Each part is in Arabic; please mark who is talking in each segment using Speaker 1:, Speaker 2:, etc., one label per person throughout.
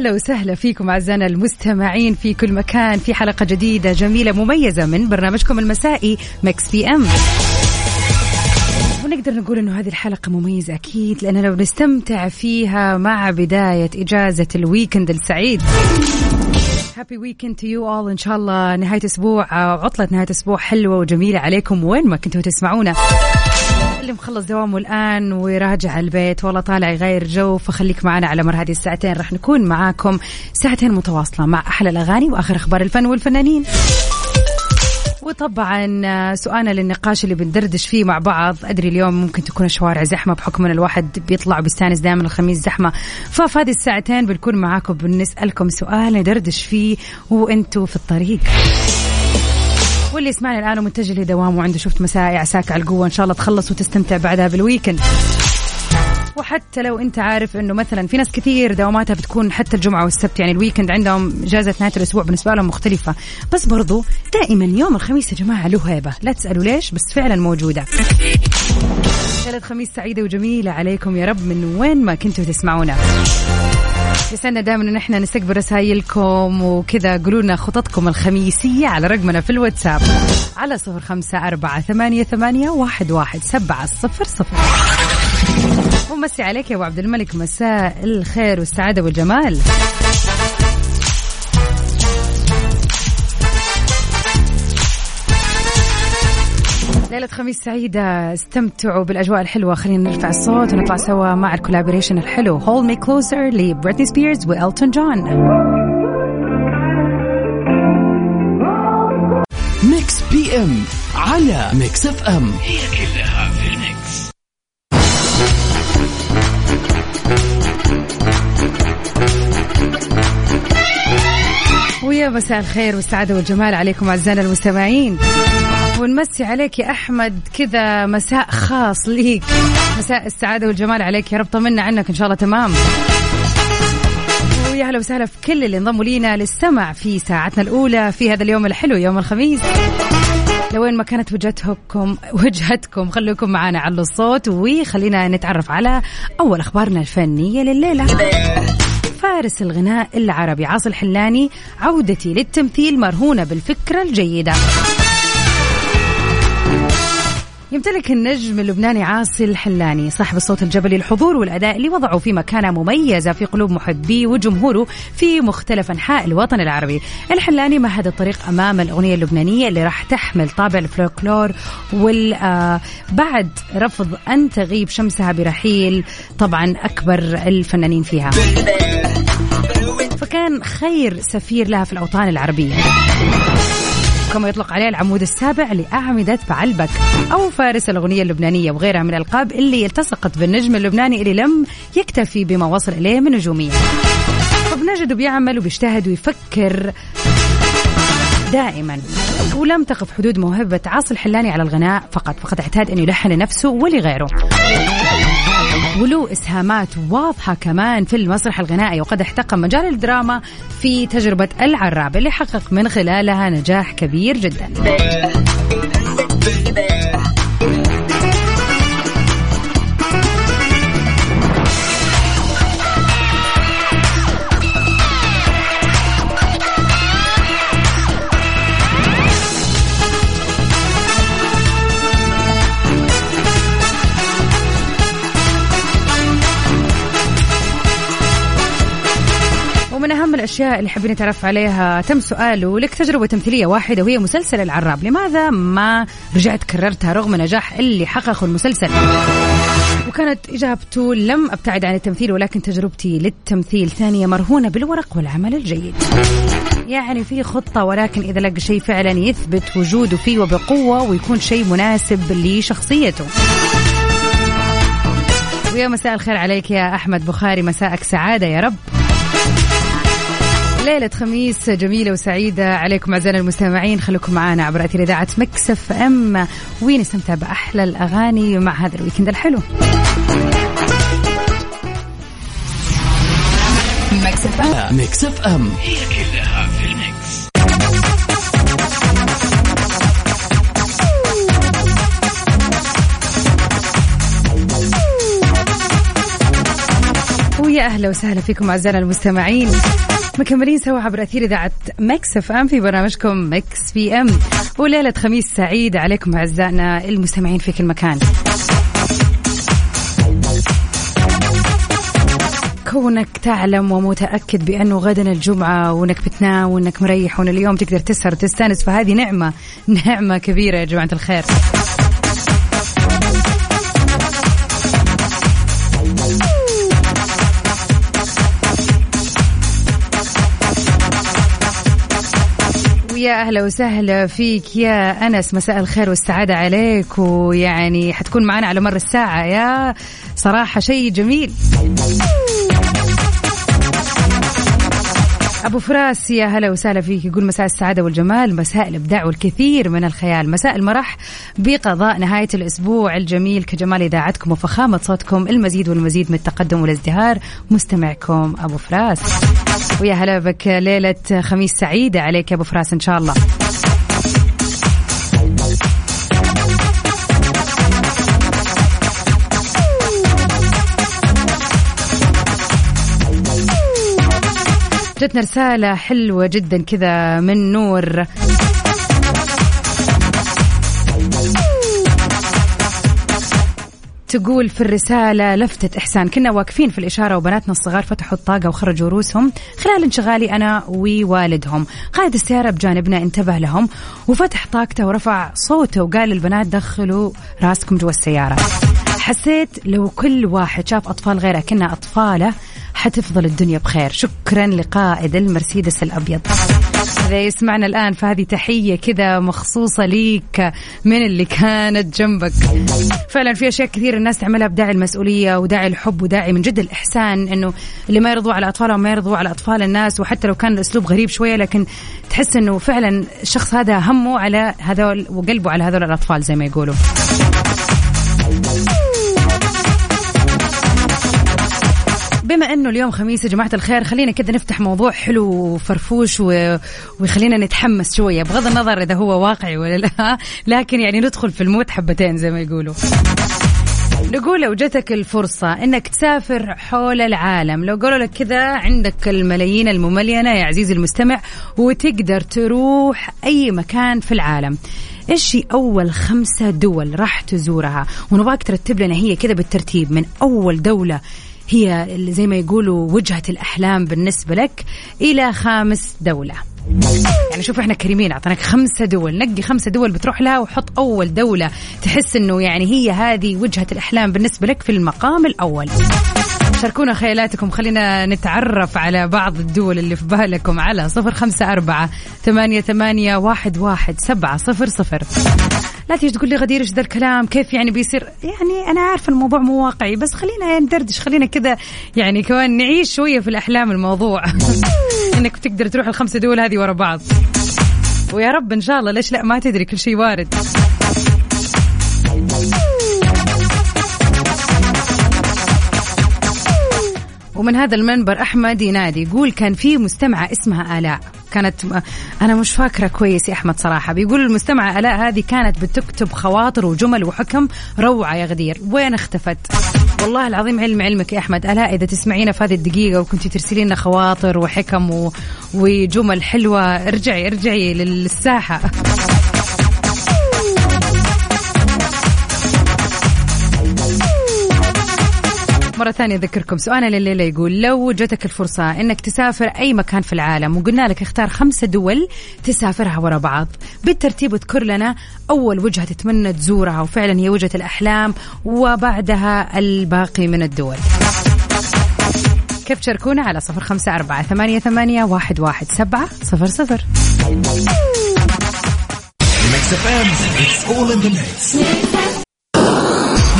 Speaker 1: هلا وسهلا فيكم أعزائنا المستمعين في كل مكان في حلقة جديدة جميلة مميزة من برنامجكم المسائي Mix PM. ونقدر نقول إنه هذه الحلقة مميزة أكيد لأننا لو نستمتع فيها مع بداية إجازة ال weekend السعيد. happy weekend to you all إن شاء الله نهاية أسبوع عطلة نهاية أسبوع حلوة وجميلة عليكم وين ما كنتوا تسمعونا. اللي مخلص دوامه الآن وراجع البيت. والله طالع يغير جو فخليك معنا على مر هذه الساعتين. راح نكون معاكم ساعتين متواصلة مع أحلى الأغاني وآخر أخبار الفن والفنانين. وطبعا سؤالنا للنقاش اللي بندردش فيه مع بعض. أدري اليوم ممكن تكون الشوارع زحمة بحكم إن الواحد بيطلع وبيستأنس دائما الخميس زحمة. ففي هذه الساعتين بنكون معاكم بنسألكم سؤال ندردش فيه وأنتم في الطريق. واللي يسمعني الآن ومتجه لدوامه وعنده شفت مسائي عساك على القوة إن شاء الله تخلص وتستمتع بعدها بالويكند. وحتى لو أنت عارف إنه مثلا في ناس كثير دواماتها بتكون حتى الجمعة والسبت يعني الويكند عندهم إجازة نهاية الأسبوع بالنسبة لهم مختلفة. بس برضو دائما يوم الخميس يا جماعة له هيبة. لا تسألوا ليش بس فعلا موجودة. ليله خميس سعيدة وجميلة عليكم يا رب من وين ما كنتوا تسمعونا. يسعدنا دائما إن إحنا نستقبل رسائلكم وكذا قولوا لنا خططكم الخميسية على رقمنا في الواتساب على صفر خمسة أربعة ثمانية ثمانية واحد واحد سبعة صفر صفر. ومسي عليك يا أبو عبد الملك مساء الخير والسعادة والجمال. ليلة خميس سعيدة. استمتعوا بالأجواء الحلوة. خلينا نرفع الصوت ونطلع سوا مع ال collaboration الحلو. Hold Me Closer لبريتني سبيرز وإلتون جون
Speaker 2: Mix PM على Mix FM هي كلها
Speaker 1: ويا مساء الخير والسعادة والجمال عليكم أعزائنا المستمعين. ونمسي عليك يا أحمد. كذا مساء خاص ليك. مساء السعادة والجمال عليك يا رب. طمنا عنك إن شاء الله. تمام. ويا هلا وسهلا في كل اللي انضموا لينا للسمع في ساعتنا الأولى في هذا اليوم الحلو يوم الخميس. لوين ما كانت وجهتكم وجهتكم خليكم معنا على الصوت. وخلينا نتعرف على أول أخبارنا الفنية لليلة. فارس الغناء العربي عاصي الحلاني عودتي للتمثيل مرهونة بالفكرة الجيدة. يمتلك النجم اللبناني عاصي الحلاني صاحب الصوت الجبلي الحضور والأداء اللي وضعه في مكانة مميزة في قلوب محبيه وجمهوره في مختلف أنحاء الوطن العربي. الحلاني مهد الطريق أمام الأغنية اللبنانية اللي راح تحمل طابع الفلكلور وبعد رفض أن تغيب شمسها برحيل طبعا أكبر الفنانين فيها. فكان خير سفير لها في الأوطان العربية. كما يطلق عليه العمود السابع لأعمدة بعلبك. أو فارس الأغنية اللبنانية وغيرها من الألقاب اللي التصقت بالنجم اللبناني اللي لم يكتفي بما وصل إليه من نجومية فبنجده بيعمل وبيجتهد ويفكر دائما. ولم تقف حدود موهبة عاصي الحلاني على الغناء فقط فقد اعتاد أن يلحن لنفسه ولغيره. وله إسهامات واضحة كمان في المسرح الغنائي وقد احتقم مجال الدراما في تجربة العراب اللي حقق من خلالها نجاح كبير جدا. الأشياء اللي حابين نتعرف عليها. تم سؤاله لك تجربة تمثيلية واحدة وهي مسلسل العراب. لماذا ما رجعت كررتها رغم نجاح اللي حققه المسلسل؟ وكانت إجابته لم أبتعد عن التمثيل ولكن تجربتي للتمثيل ثانية مرهونة بالورق والعمل الجيد. يعني في خطة ولكن إذا لقى شيء فعلا يثبت وجوده فيه وبقوة ويكون شيء مناسب لشخصيته. ويا مساء الخير عليك يا أحمد بخاري. مساءك سعادة يا رب. ليلة خميس جميلة وسعيدة عليكم أعزائنا المستمعين. خليكم معنا عبر أثير إذاعة Mix FM. ونستمتع بأحلى الأغاني مع هذا ال weekend الحلو.
Speaker 2: Mix FM. Mix FM. هي كلها في ال mix
Speaker 1: ويا أهلا وسهلا فيكم أعزائنا المستمعين. مكملين سوا عبر أثير إذاعة Mix FM في برنامجكم Mix PM. وليلة خميس سعيد عليكم أعزائنا المستمعين في كل مكان. كونك تعلم ومتأكد بأنه غدا الجمعة وأنك بتنام وأنك مريح وأن اليوم تقدر تسهر وتستأنس فهذه نعمة نعمة كبيرة يا جماعة الخير. يا أهلا وسهلا فيك يا أنس. مساء الخير والسعادة عليك. ويعني حتكون معنا على مر الساعة. يا صراحة شيء جميل. أبو فراس يا هلا وسهلا فيك. يقول مساء السعادة والجمال مساء الإبداع والكثير من الخيال. مساء المرح بقضاء نهاية الأسبوع الجميل. كجمال إذاعتكم وفخامة صوتكم المزيد والمزيد من التقدم والازدهار. مستمعكم أبو فراس. ويا هلا بك ليلة خميس سعيدة عليك يا أبو فراس إن شاء الله. جتنا رسالة حلوة جدا كذا من نور. تقول في الرسالة لفتة إحسان كنا واقفين في الإشارة وبناتنا الصغار فتحوا الطاقة وخرجوا رؤوسهم خلال انشغالي أنا ووالدهم. قائد السيارة بجانبنا انتبه لهم وفتح طاقته ورفع صوته وقال للبنات دخلوا راسكم جوا السيارة. حسيت لو كل واحد شاف أطفال غيره كنا أطفاله حتفضل الدنيا بخير. شكرا لقائد المرسيدس الأبيض. إذا يسمعنا الآن فهذه تحية كذا مخصوصة ليك من اللي كانت جنبك. فعلا في أشياء كثير الناس تعملها بداعي المسؤولية وداعي الحب وداعي من جد الإحسان إنه اللي ما يرضوا على أطفالهم ما يرضوا على أطفال الناس وحتى لو كان الأسلوب غريب شوية لكن تحس إنه فعلا الشخص هذا همه على هذول وقلبه على هذول الأطفال زي ما يقولوا. بما انه اليوم خميس يا جماعة الخير خلينا كذا نفتح موضوع حلو وفرفوش و... ويخلينا نتحمس شوية بغض النظر إذا هو واقعي ولا لا. لكن يعني ندخل في الموت حبتين زي ما يقولوا. نقول لو جتك الفرصة إنك تسافر حول العالم لو قالوا لك كذا عندك الملايين المملينة يا عزيزي المستمع وتقدر تروح أي مكان في العالم. إيش هي أول خمسة دول راح تزورها؟ ونبغاك ترتب لنا هي كذا بالترتيب من أول دولة هي زي ما يقولوا وجهة الأحلام بالنسبة لك إلى خامس دولة. يعني شوف إحنا كريمين أعطيناك خمسة دول نقي خمسة دول بتروح لها وحط أول دولة. تحس إنه يعني هي هذه وجهة الأحلام بالنسبة لك في المقام الأول. شاركونا خيالاتكم. خلينا نتعرف على بعض الدول اللي في بالكم على صفر خمسة أربعة ثمانية, ثمانية واحد, واحد سبعة صفر صفر. لا تيجي تقول لي غدير إيش ذا الكلام؟ كيف يعني بيصير؟ يعني أنا عارفه الموضوع مو واقعي بس خلينا ندردش خلينا كذا يعني كمان نعيش شوية في الأحلام الموضوع. إنك تقدر تروح الخمسة دول هذه ورا بعض. ويا رب إن شاء الله ليش لا؟ ما تدري كل شيء وارد. ومن هذا المنبر أحمد ينادي يقول كان في مستمعة اسمها آلاء. كانت أنا مش فاكرة كويس يا أحمد صراحة. بيقول المستمعة آلاء هذه كانت بتكتب خواطر وجمل وحكم روعة يا غدير. وين اختفت؟ والله العظيم علم علمك يا أحمد. آلاء إذا تسمعينا في هذه الدقيقة وكنت ترسلي لنا خواطر وحكم و... وجمل حلوة ارجعي ارجعي للساحة. مرة ثانية أذكركم. سؤالنا لليلة يقول لو جتك الفرصة أنك تسافر أي مكان في العالم وقلنا لك اختار خمسة دول تسافرها ورا بعض بالترتيب اذكر لنا أول وجهة تتمنى تزورها وفعلا هي وجهة الأحلام وبعدها الباقي من الدول. كيف تشاركونا على صفر خمسة أربعة ثمانية, ثمانية واحد, واحد سبعة صفر صفر.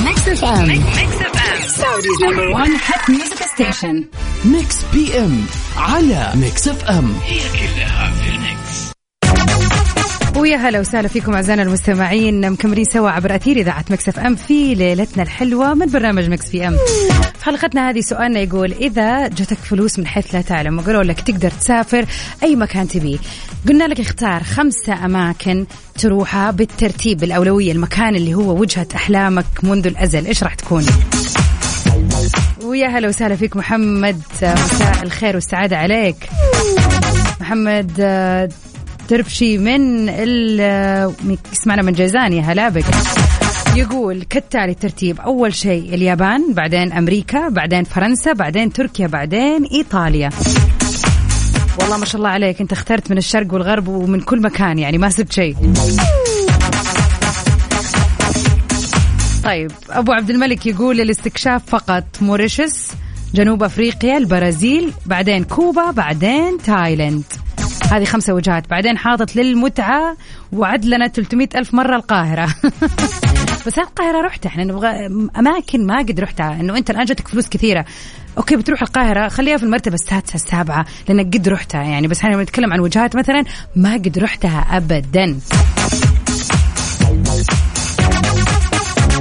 Speaker 2: Mix FM. Saudi's number one hit music station. Mix PM على Mix FM هي كلها في ال mix
Speaker 1: ويا هلا وسهلا فيكم أعزائنا المستمعين مكملين سوا عبر أثير إذاعة Mix FM في ليلتنا الحلوة من برنامج Mix PM. في حلقتنا هذه سؤالنا يقول إذا جتك فلوس من حيث لا تعلم وقالوا لك تقدر تسافر أي مكان تبيه، قلنا لك اختار خمسه أماكن تروحها بالترتيب الأولوية المكان اللي هو وجهة أحلامك منذ الأزل، إيش راح تكون؟ ويا هلا وسهلا فيك محمد. مساء الخير والسعادة عليك. محمد ترفشي من اسمعنا من جيزان يا هلا بك. يقول كالتالي الترتيب. أول شيء اليابان بعدين أمريكا بعدين فرنسا بعدين تركيا بعدين إيطاليا. والله ما شاء الله عليك أنت اخترت من الشرق والغرب ومن كل مكان يعني ما سبت شيء. طيب أبو عبد الملك يقول الاستكشاف فقط موريشيس جنوب أفريقيا البرازيل بعدين كوبا بعدين تايلاند. هذه خمسة وجهات بعدين حاطط للمتعة وعد لنا 300 ألف مرة القاهرة. بس القاهرة رحت إحنا نبغى أماكن ما قد رحتها إنه أنت الآن جاتك فلوس كثيرة. أوكي بتروح القاهرة خليها في المرتبة السادسة السابعة لأنك قد رحتها. يعني بس إحنا بنتكلم عن وجهات مثلا ما قد رحتها ابدا.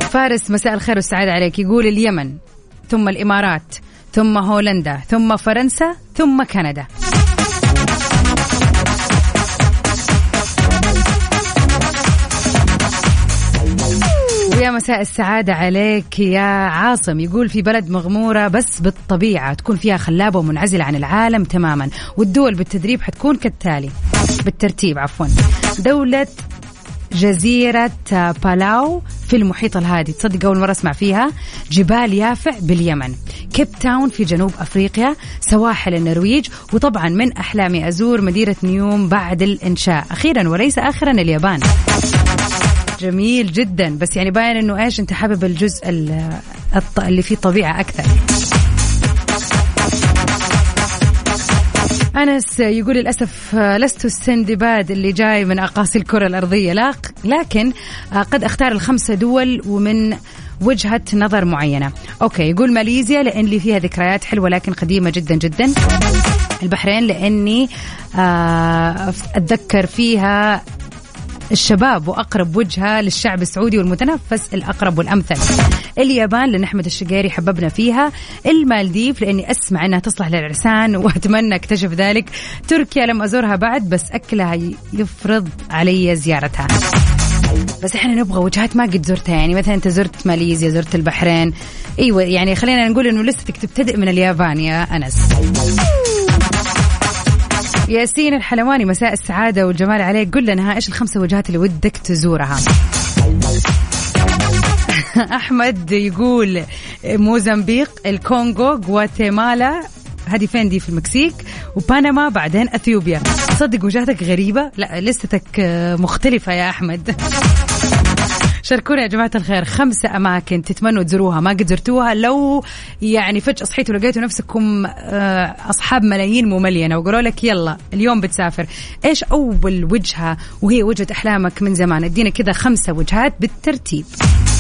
Speaker 1: فارس مساء الخير والسعادة عليك. يقول اليمن ثم الإمارات ثم هولندا ثم فرنسا ثم كندا. ويا مساء السعادة عليك يا عاصم. يقول في بلد مغمورة بس بالطبيعة تكون فيها خلابة ومنعزلة عن العالم تماما والدول بالتدريب حتكون كالتالي. بالترتيب عفوا. دولة جزيرة بالاو في المحيط الهادي. تصدق أول مرة أسمع فيها؟ جبال يافع باليمن. كيب تاون في جنوب أفريقيا سواحل النرويج وطبعا من أحلامي أزور مدينة نيوم بعد الإنشاء. أخيرا وليس آخرا اليابان. جميل جدا. بس يعني باين إنه إيش أنت حابب الجزء اللي فيه طبيعه أكثر. أنس يقول للأسف لست السندباد اللي جاي من أقاصي الكرة الأرضية. لكن قد أختار الخمسة دول ومن وجهة نظر معينة. أوكي يقول ماليزيا لأن لي فيها ذكريات حلوة لكن قديمة جدا جدا. البحرين لأني آه، أتذكر فيها الشباب وأقرب وجهة للشعب السعودي والمتنفس الأقرب والأمثل. اليابان لأن احمد الشقيري حببنا فيها، المالديف لأني أسمع إنها تصلح للعرسان وأتمنى أكتشف ذلك، تركيا لم أزورها بعد بس أكلها يفرض علي زيارتها. بس إحنا نبغى وجهات ما قد زرتها. يعني مثلا أنت زرت ماليزيا زرت البحرين. إيوه يعني خلينا نقول إنه لستك تبتدئ من اليابان يا أنس. ياسين الحلواني مساء السعادة والجمال عليك. قل لنا إيش الخمسة وجهات اللي ودك تزورها؟ أحمد يقول موزمبيق الكونغو غواتيمالا هذه فين دي؟ في المكسيك. وبنما بعدين إثيوبيا. صدق وجهتك غريبة؟ لا لستك مختلفة يا أحمد. شاركونا يا جماعة الخير. خمسة أماكن تتمنوا تزوروها ما قد زرتوها. لو يعني فجأة صحيتوا ولقيتوا نفسكم آه، أصحاب ملايين مملينة وقالوا لك يلا اليوم بتسافر. إيش أول وجهة وهي وجهة أحلامك من زمان؟ ادينا كذا خمسة وجهات بالترتيب.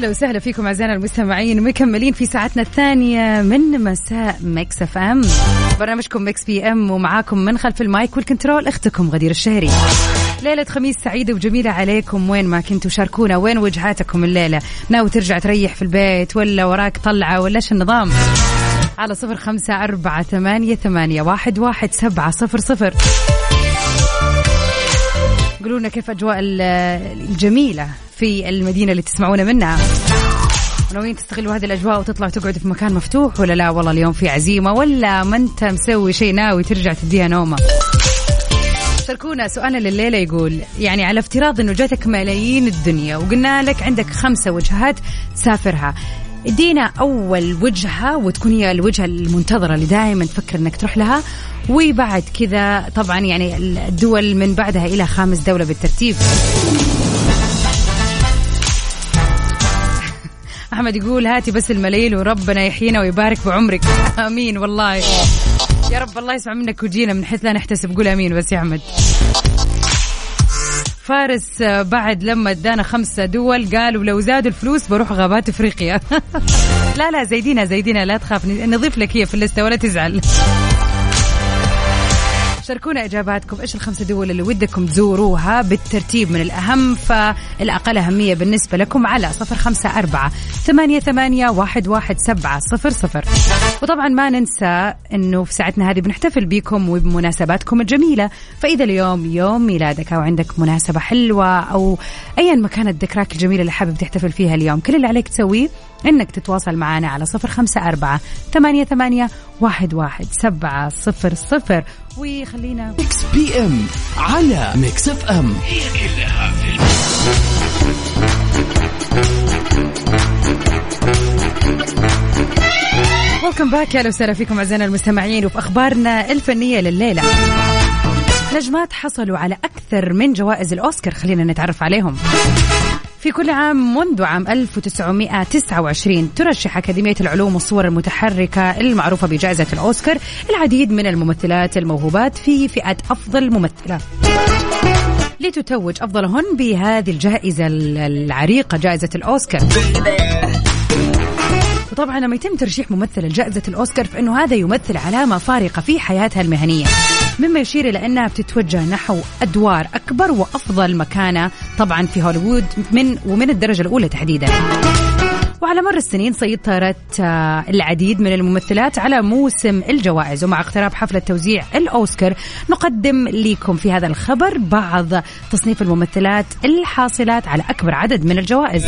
Speaker 1: هلا وسهلا فيكم أعزائنا المستمعين. مكملين في ساعتنا الثانية من مساء Mix FM. برنامجكم Mix PM ومعاكم من خلف ال mic وال control أختكم غدير الشهري. ليلة خميس سعيدة وجميلة عليكم. وين ما كنتوا شاركونا وين وجهاتكم الليلة؟ ناوي ترجع تريح في البيت ولا وراك طلعة ولا إيش النظام على صفر خمسة أربعة ثمانية, ثمانية واحد, واحد سبعة صفر صفر. قولوا لنا كيف أجواء الجميلة؟ في المدينة اللي تسمعونا منها. ناويين تستغلوا هذه الأجواء وتطلعوا تقعدوا في مكان مفتوح ولا لا؟ والله اليوم في عزيمة. ولا ما انت مسوي شيء ناوي ترجع تديها نومة. شاركونا سؤالنا لليلة يقول يعني على افتراض إنه جاتك ملايين الدنيا وقلنا لك عندك خمسة وجهات تسافرها ادينا أول وجهة وتكون هي الوجهة المنتظرة اللي دائما تفكر إنك تروح لها. وبعد كذا طبعا يعني الدول من بعدها إلى خامس دولة بالترتيب. احمد يقول هاتي بس الملايين وربنا يحيينا ويبارك بعمرك. آمين والله. يا رب الله يسمع منك وجينا من حيث لا نحتسب. قول آمين بس يا أحمد. فارس بعد لما ادانا خمسة دول قال ولو زادوا الفلوس بروح غابات إفريقيا. لا لا زيدينا زيدينا لا تخاف. نضيف لك هي في الليستة ولا تزعل. شاركونا إجاباتكم. إيش الخمسة دول اللي ودكم تزوروها بالترتيب من الأهم؟ فالأقل أهمية بالنسبة لكم على صفر خمسة أربعة ثمانية ثمانية واحد واحد سبعة صفر صفر. وطبعا ما ننسى إنه في ساعتنا هذه بنحتفل بكم وبمناسباتكم الجميلة. فإذا اليوم يوم ميلادك أو عندك مناسبة حلوة أو ايا ما كانت ذكراك الجميلة اللي حابب تحتفل فيها اليوم كل اللي عليك تسويه إنك تتواصل معنا على صفر خمسة أربعة ثمانية ثمانية واحد واحد سبعة صفر صفر. وخلينا
Speaker 2: Mix PM على Mix FM هي كلها في
Speaker 1: ويلكم باك يا وسهلا فيكم أعزائنا المستمعين وفي أخبارنا الفنية لليلة. نجمات حصلوا على أكثر من جوائز الأوسكار خلينا نتعرف عليهم. في كل عام منذ عام 1929 ترشح أكاديمية العلوم والصور المتحركة المعروفة بجائزة الأوسكار العديد من الممثلات الموهوبات في فئة أفضل ممثلة. لتتوج أفضلهن بهذه الجائزة العريقة جائزة الأوسكار. وطبعا لما يتم ترشيح ممثلة لجائزة الأوسكار فإنه هذا يمثل علامة فارقة في حياتها المهنية. مما يشير إلى أنها بتتوجه نحو أدوار أكبر وأفضل مكانة طبعا في هوليوود من ومن الدرجة الأولى تحديدا. وعلى مر السنين سيطرت آه، العديد من الممثلات على موسم الجوائز ومع اقتراب حفلة توزيع الأوسكار نقدم لكم في هذا الخبر بعض تصنيف الممثلات الحاصلات على أكبر عدد من الجوائز.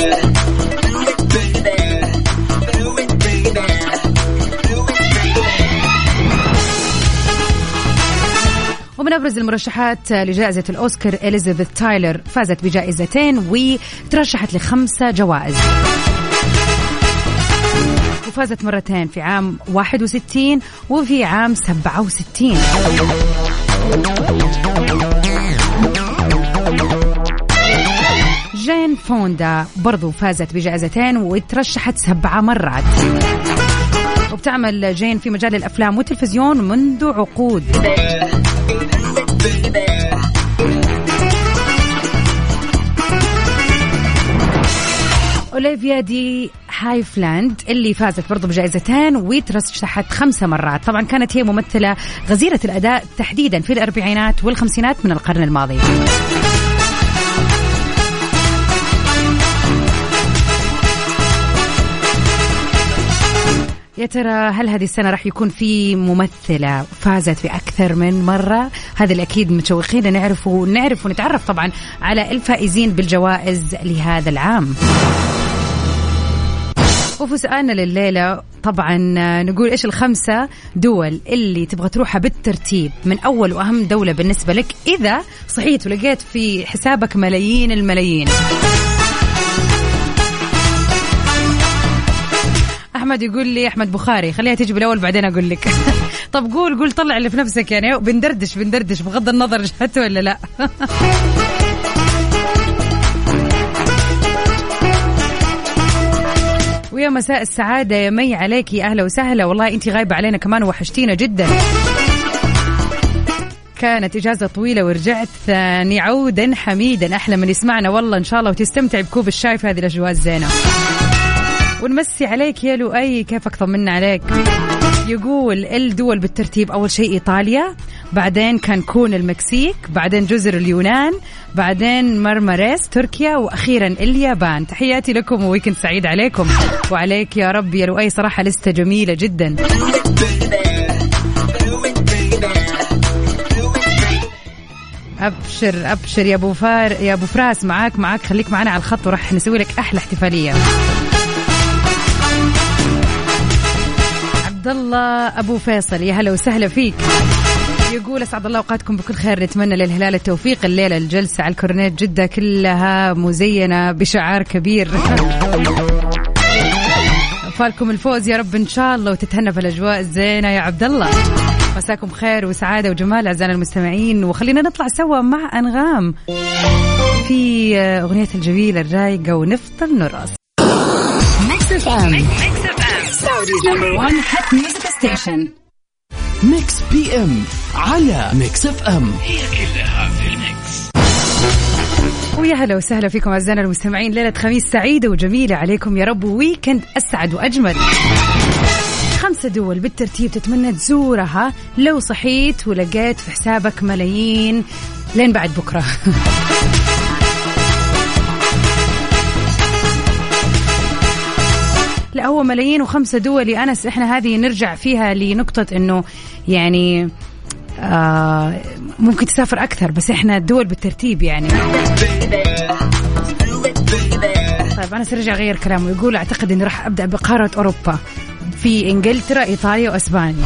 Speaker 1: ومن أبرز المرشحات لجائزة الأوسكار إليزابيث تايلر فازت بجائزتين وترشحت لخمسة جوائز. وفازت مرتين في عام 61 وفي عام 67 جين فوندا برضو فازت بجائزتين وترشحت سبعة مرات. وبتعمل جين في مجال الأفلام والتلفزيون منذ عقود. أوليفيا دي هافيلاند اللي فازت برضو بجائزتين وترشحت خمسة مرات طبعا كانت هي ممثلة غزيرة الأداء تحديدا في الأربعينات والخمسينات من القرن الماضي يا ترى هل هذه السنة راح يكون في ممثلة فازت في أكثر من مرة؟ هذا الأكيد متشوقين نعرف ونعرف ونتعرف طبعا على الفائزين بالجوائز لهذا العام. وفي سؤالنا لليلة طبعا نقول إيش الخمسة دول اللي تبغى تروحها بالترتيب؟ من أول وأهم دولة بالنسبة لك إذا صحيت ولقيت في حسابك ملايين الملايين. أحمد يقول لي أحمد بخاري خليها تجي بالأول بعدين أقول لك. طب قول قول طلع اللي في نفسك يعني بندردش بندردش بغض النظر جهته ولا لا. ويا مساء السعادة يا مي عليك يا أهلا وسهلا. والله أنت غايبة علينا كمان وحشتينا جدا. كانت إجازة طويلة ورجعت ثاني عودا حميدا. أحلى من يسمعنا. والله إن شاء الله وتستمتع بكوب الشاي في هذه الأجواء الزينة. ونمسي عليك يا لؤي. كيفك؟ طمنا عليك. يقول الدول بالترتيب أول شيء إيطاليا بعدين كانكون المكسيك بعدين جزر اليونان بعدين مرمريس تركيا وأخيرا اليابان. تحياتي لكم و weekend سعيد عليكم. وعليك يا رب يا لؤي صراحة list ة جميلة جدا. أبشر أبشر يا أبو فراس يا أبو فراس معاك معاك. خليك معنا على الخط وراح نسوي لك أحلى احتفالية. عبد الله أبو فيصل يا هلا وسهلا فيك. يقول أسعد الله أوقاتكم بكل خير. نتمنى للهلال التوفيق. الليلة الجلسة على الكورنيت جدة كلها مزينة بشعار كبير. فالكم الفوز يا رب إن شاء الله وتتهنى في الأجواء الزينة يا عبد الله. مساكم خير وسعادة وجمال أعزائنا المستمعين. وخلينا نطلع سوا مع أنغام في أغنية الجميلة الرايقة ونفضل نرقص
Speaker 2: Mix PM على Mix FM هي كلها في ال mix
Speaker 1: ويا هلا وسهلا فيكم أعزائنا المستمعين. ليلة خميس سعيدة وجميلة عليكم. يا رب weekend أسعد وأجمل. خمسة دول بالترتيب تتمنى تزورها. لو صحيت ولقيت في حسابك ملايين. لين بعد بكرة. لا هو ملايين وخمسة دول يا أنس. إحنا هذه نرجع فيها لنقطة إنه يعني آه ممكن تسافر أكثر بس إحنا الدول بالترتيب يعني. طيب أنا سرجع أغير كلامه يقول أعتقد إني راح أبدأ بقارة أوروبا في إنجلترا إيطاليا وأسبانيا.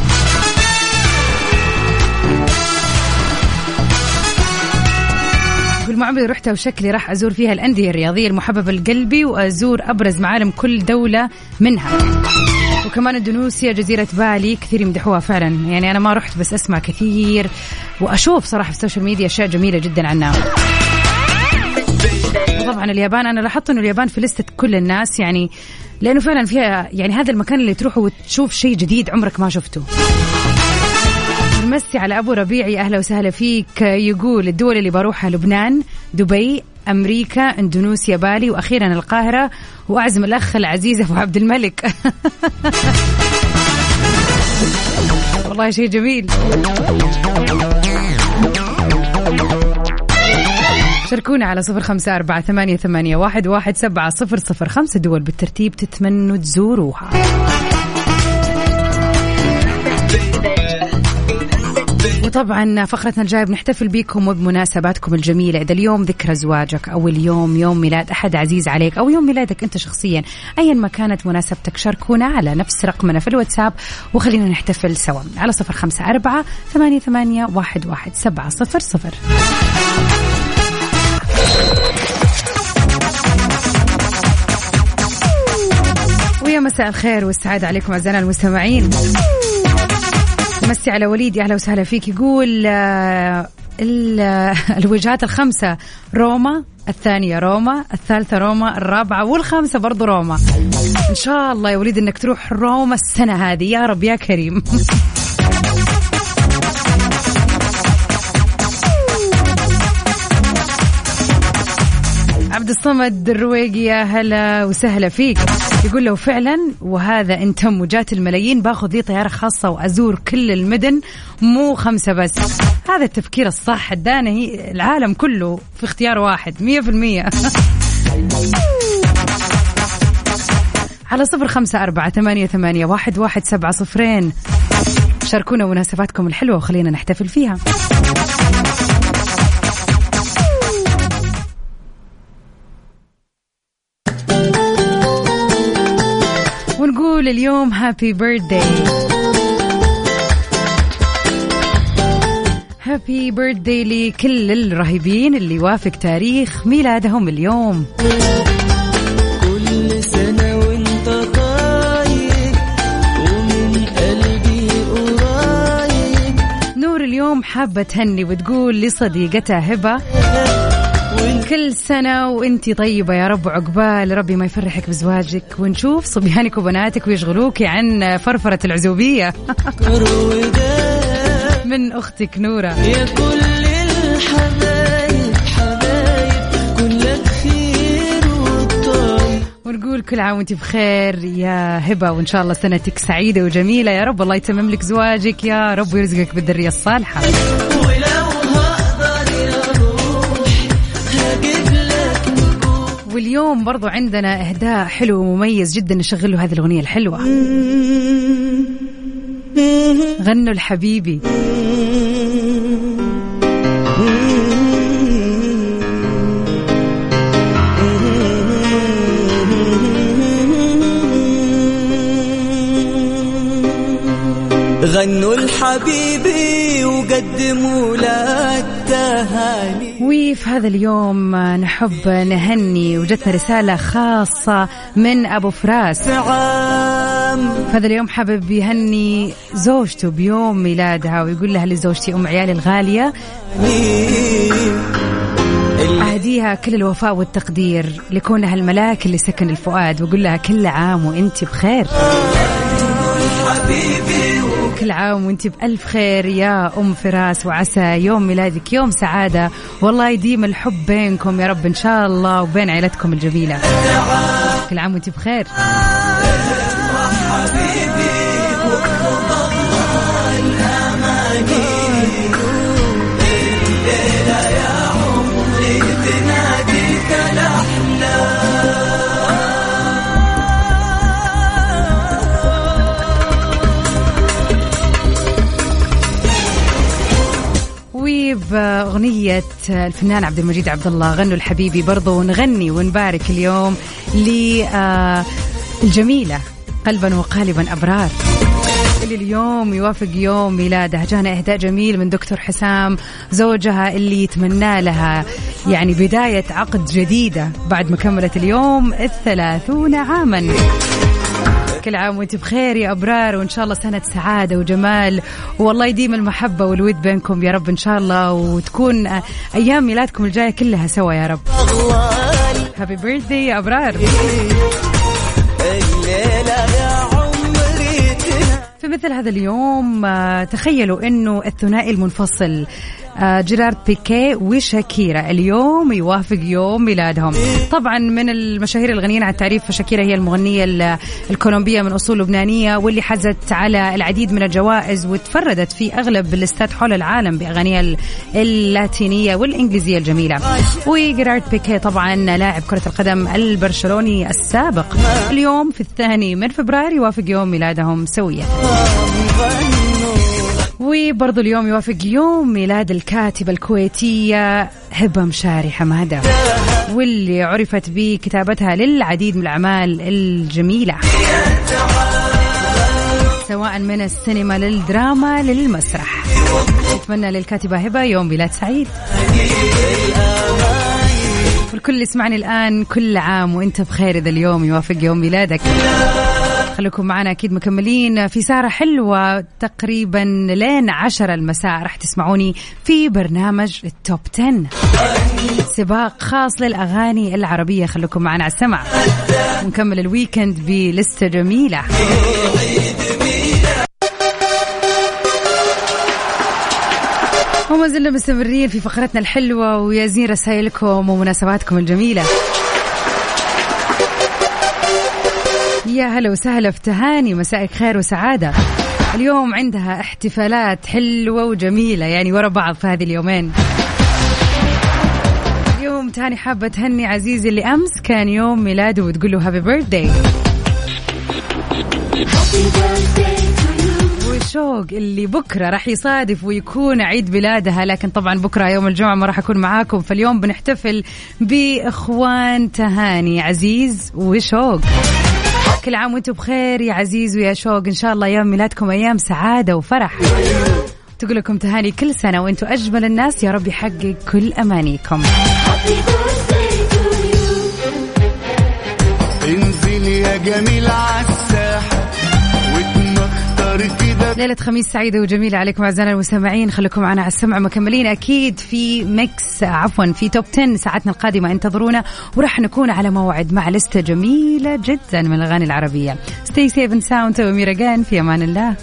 Speaker 1: ما عمري رحتها وشكلي راح أزور فيها الأندية الرياضية المحببة لقلبي وأزور أبرز معالم كل دولة منها. وكمان إندونيسيا جزيرة بالي كثير يمدحوها فعلا. يعني أنا ما رحت بس أسمع كثير وأشوف صراحة في ال social media أشياء جميلة جدا عنها. طبعا اليابان أنا لاحظت أنه اليابان في list ة كل الناس يعني لأنه فعلا فيها يعني هذا المكان اللي تروحه وتشوف شيء جديد عمرك ما شفته. نمسي على أبو ربيعي أهلا وسهلا فيك. يقول الدول اللي بروحها لبنان دبي أمريكا إندونيسيا بالي وأخيرا القاهرة وأعزم الأخ العزيز أبو عبد الملك. والله شيء جميل. شاركونا على صفر خمسة أربعة ثمانية, ثمانية واحد, واحد سبعة صفر صفر خمسة. دول بالترتيب تتمنوا تزوروها. وطبعا فقرتنا الجاية بنحتفل بكم وبمناسباتكم الجميلة. إذا اليوم ذكرى زواجك أو اليوم يوم ميلاد أحد عزيز عليك أو يوم ميلادك أنت شخصيا ايا ما كانت مناسبتك شاركونا على نفس رقمنا في الواتساب وخلينا نحتفل سوا. على صفر خمسة أربعة ثمانية ثمانية واحد واحد سبعة صفر صفر. ويا مساء الخير والسعادة عليكم أعزائنا المستمعين. مسي على وليد أهلا وسهلا فيك. يقول آه، الوجهات الخمسة روما الثانية روما الثالثة روما الرابعة والخامسة برضو روما. إن شاء الله يا وليد إنك تروح روما السنة هذه. يا رب يا كريم. عبد الصمد الرويقي يا هلا وسهلا فيك. يقول لو فعلا وهذا إن تم وجات الملايين باخذ لي طيارة خاصة وأزور كل المدن مو خمسة بس. هذا التفكير الصح ادانا هي العالم كله في اختيار واحد مية في المية. على صفر خمسة أربعة ثمانية, ثمانية واحد, واحد سبعة صفرين. شاركونا مناسباتكم الحلوة وخلينا نحتفل فيها. ونقول اليوم happy birthday happy birthday لكل الرهيبين اللي يوافق تاريخ ميلادهم اليوم. كل سنة وانت ومن قلبي قريب. نور اليوم حابة تهني وتقول لصديقتها هبة. كل سنة وانتي طيبة يا رب عقبال ربي ما يفرحك بزواجك ونشوف صبيانك وبناتك ويشغلوك عن فرفرة العزوبية. من أختك نورة. يا كل الحبايب حبايب كلك خير والطيب. ونقول كل عام وانت بخير يا هبة وإن شاء الله سنتك سعيدة وجميلة. يا رب الله يتمم لك زواجك يا رب ويرزقك بالذرية الصالحة. واليوم برضو عندنا إهداء حلو ومميز جدا نشغل له هذه الأغنية الحلوة. غنوا لحبيبي. غنوا لحبيبي وقدموا له التهاني وفي هذا اليوم نحب نهني وجدتنا رسالة خاصة من أبو فراس. عام هذا اليوم حابب يهني زوجته بيوم ميلادها ويقول لها لزوجتي أم عيالي الغالية. أهديها كل الوفاء والتقدير لكونها الملاك اللي سكن الفؤاد وأقول لها كل عام وأنت بخير. حبيبي كل عام وانت بألف خير يا أم فراس وعسى يوم ميلادك يوم سعادة. والله يديم الحب بينكم يا رب إن شاء الله وبين عيلتكم الجميلة. كل عام وانت بخير. الفنان عبد المجيد عبد الله غنوا الحبيبي برضو نغني ونبارك اليوم للجميلة قلبا وقالبا أبرار. اللي اليوم يوافق يوم ميلادها جانا إهداء جميل من دكتور حسام زوجها اللي يتمنى لها يعني بداية عقد جديدة بعد ما كملت اليوم الثلاثون عاما. كل عام وأنت بخير يا أبرار وإن شاء الله سنة سعادة وجمال. والله يديم المحبة والود بينكم يا رب إن شاء الله وتكون أيام ميلادكم الجاية كلها سوا يا رب. هابي بيرثدي يا أبرار. في مثل هذا اليوم آه، تخيلوا إنه الثنائي المنفصل آه، جيرارد بيكي وشاكيرا اليوم يوافق يوم ميلادهم. طبعا من المشاهير الغنيين على التعريف فشاكيرا هي المغنية الكولومبية من أصول لبنانية واللي حازت على العديد من الجوائز وتفردت في أغلب الاستاد حول العالم بأغانيها اللاتينية والإنجليزية الجميلة. وجيرارد بيكي طبعا لاعب كرة القدم البرشلوني السابق. اليوم في الثاني من فبراير يوافق يوم ميلادهم سويا. وبرضو اليوم يوافق يوم ميلاد الكاتبة الكويتية هبة مشاري حمادة واللي عرفت بكتابتها للعديد من الأعمال الجميلة سواء من السينما للدراما للمسرح. نتمنى للكاتبة هبة يوم ميلاد سعيد. والكل يسمعني الآن كل عام وأنت بخير إذا اليوم يوافق يوم ميلادك. خليكم معنا أكيد مكملين في سهرة حلوة تقريبا لين عشرة المساء. راح تسمعوني في برنامج ال top 10 سباق خاص للأغاني العربية. خليكم معنا على السمع ونكمل ال weekend ب list ة جميلة. وما زلنا مستمرين في فقرتنا الحلوة ويازين رسائلكم ومناسباتكم الجميلة. يا هلا وسهلا في تهاني مساءك خير وسعادة. اليوم عندها احتفالات حلوة وجميلة يعني ورا بعض في هذه اليومين. اليوم تهاني حابة تهني عزيزي اللي أمس كان يوم ميلاده وتقول له هابي بيرثداي وشوق اللي بكرة راح يصادف ويكون عيد ميلادها لكن طبعا بكرة يوم الجمعة ما راح أكون معاكم. فاليوم بنحتفل بإخوان تهاني عزيز وشوق. كل عام وأنتم بخير يا عزيز ويا شوق. إن شاء الله يوم ميلادكم أيام سعادة وفرح. تقول لكم تهاني كل سنة وأنتم أجمل الناس. يا رب يحقق كل أمانيكم. انزل يا جميل عالساحه ليلة خميس سعيدة وجميلة عليكم أعزائنا المستمعين. خليكم معنا على السمع مكملين أكيد في ميكس عفوا في توب 10 ساعتنا القادمة انتظرونا. وراح نكون على موعد مع لستة جميلة جدا من الأغاني العربية. ستي سيف ساوند وميرا في أمان الله.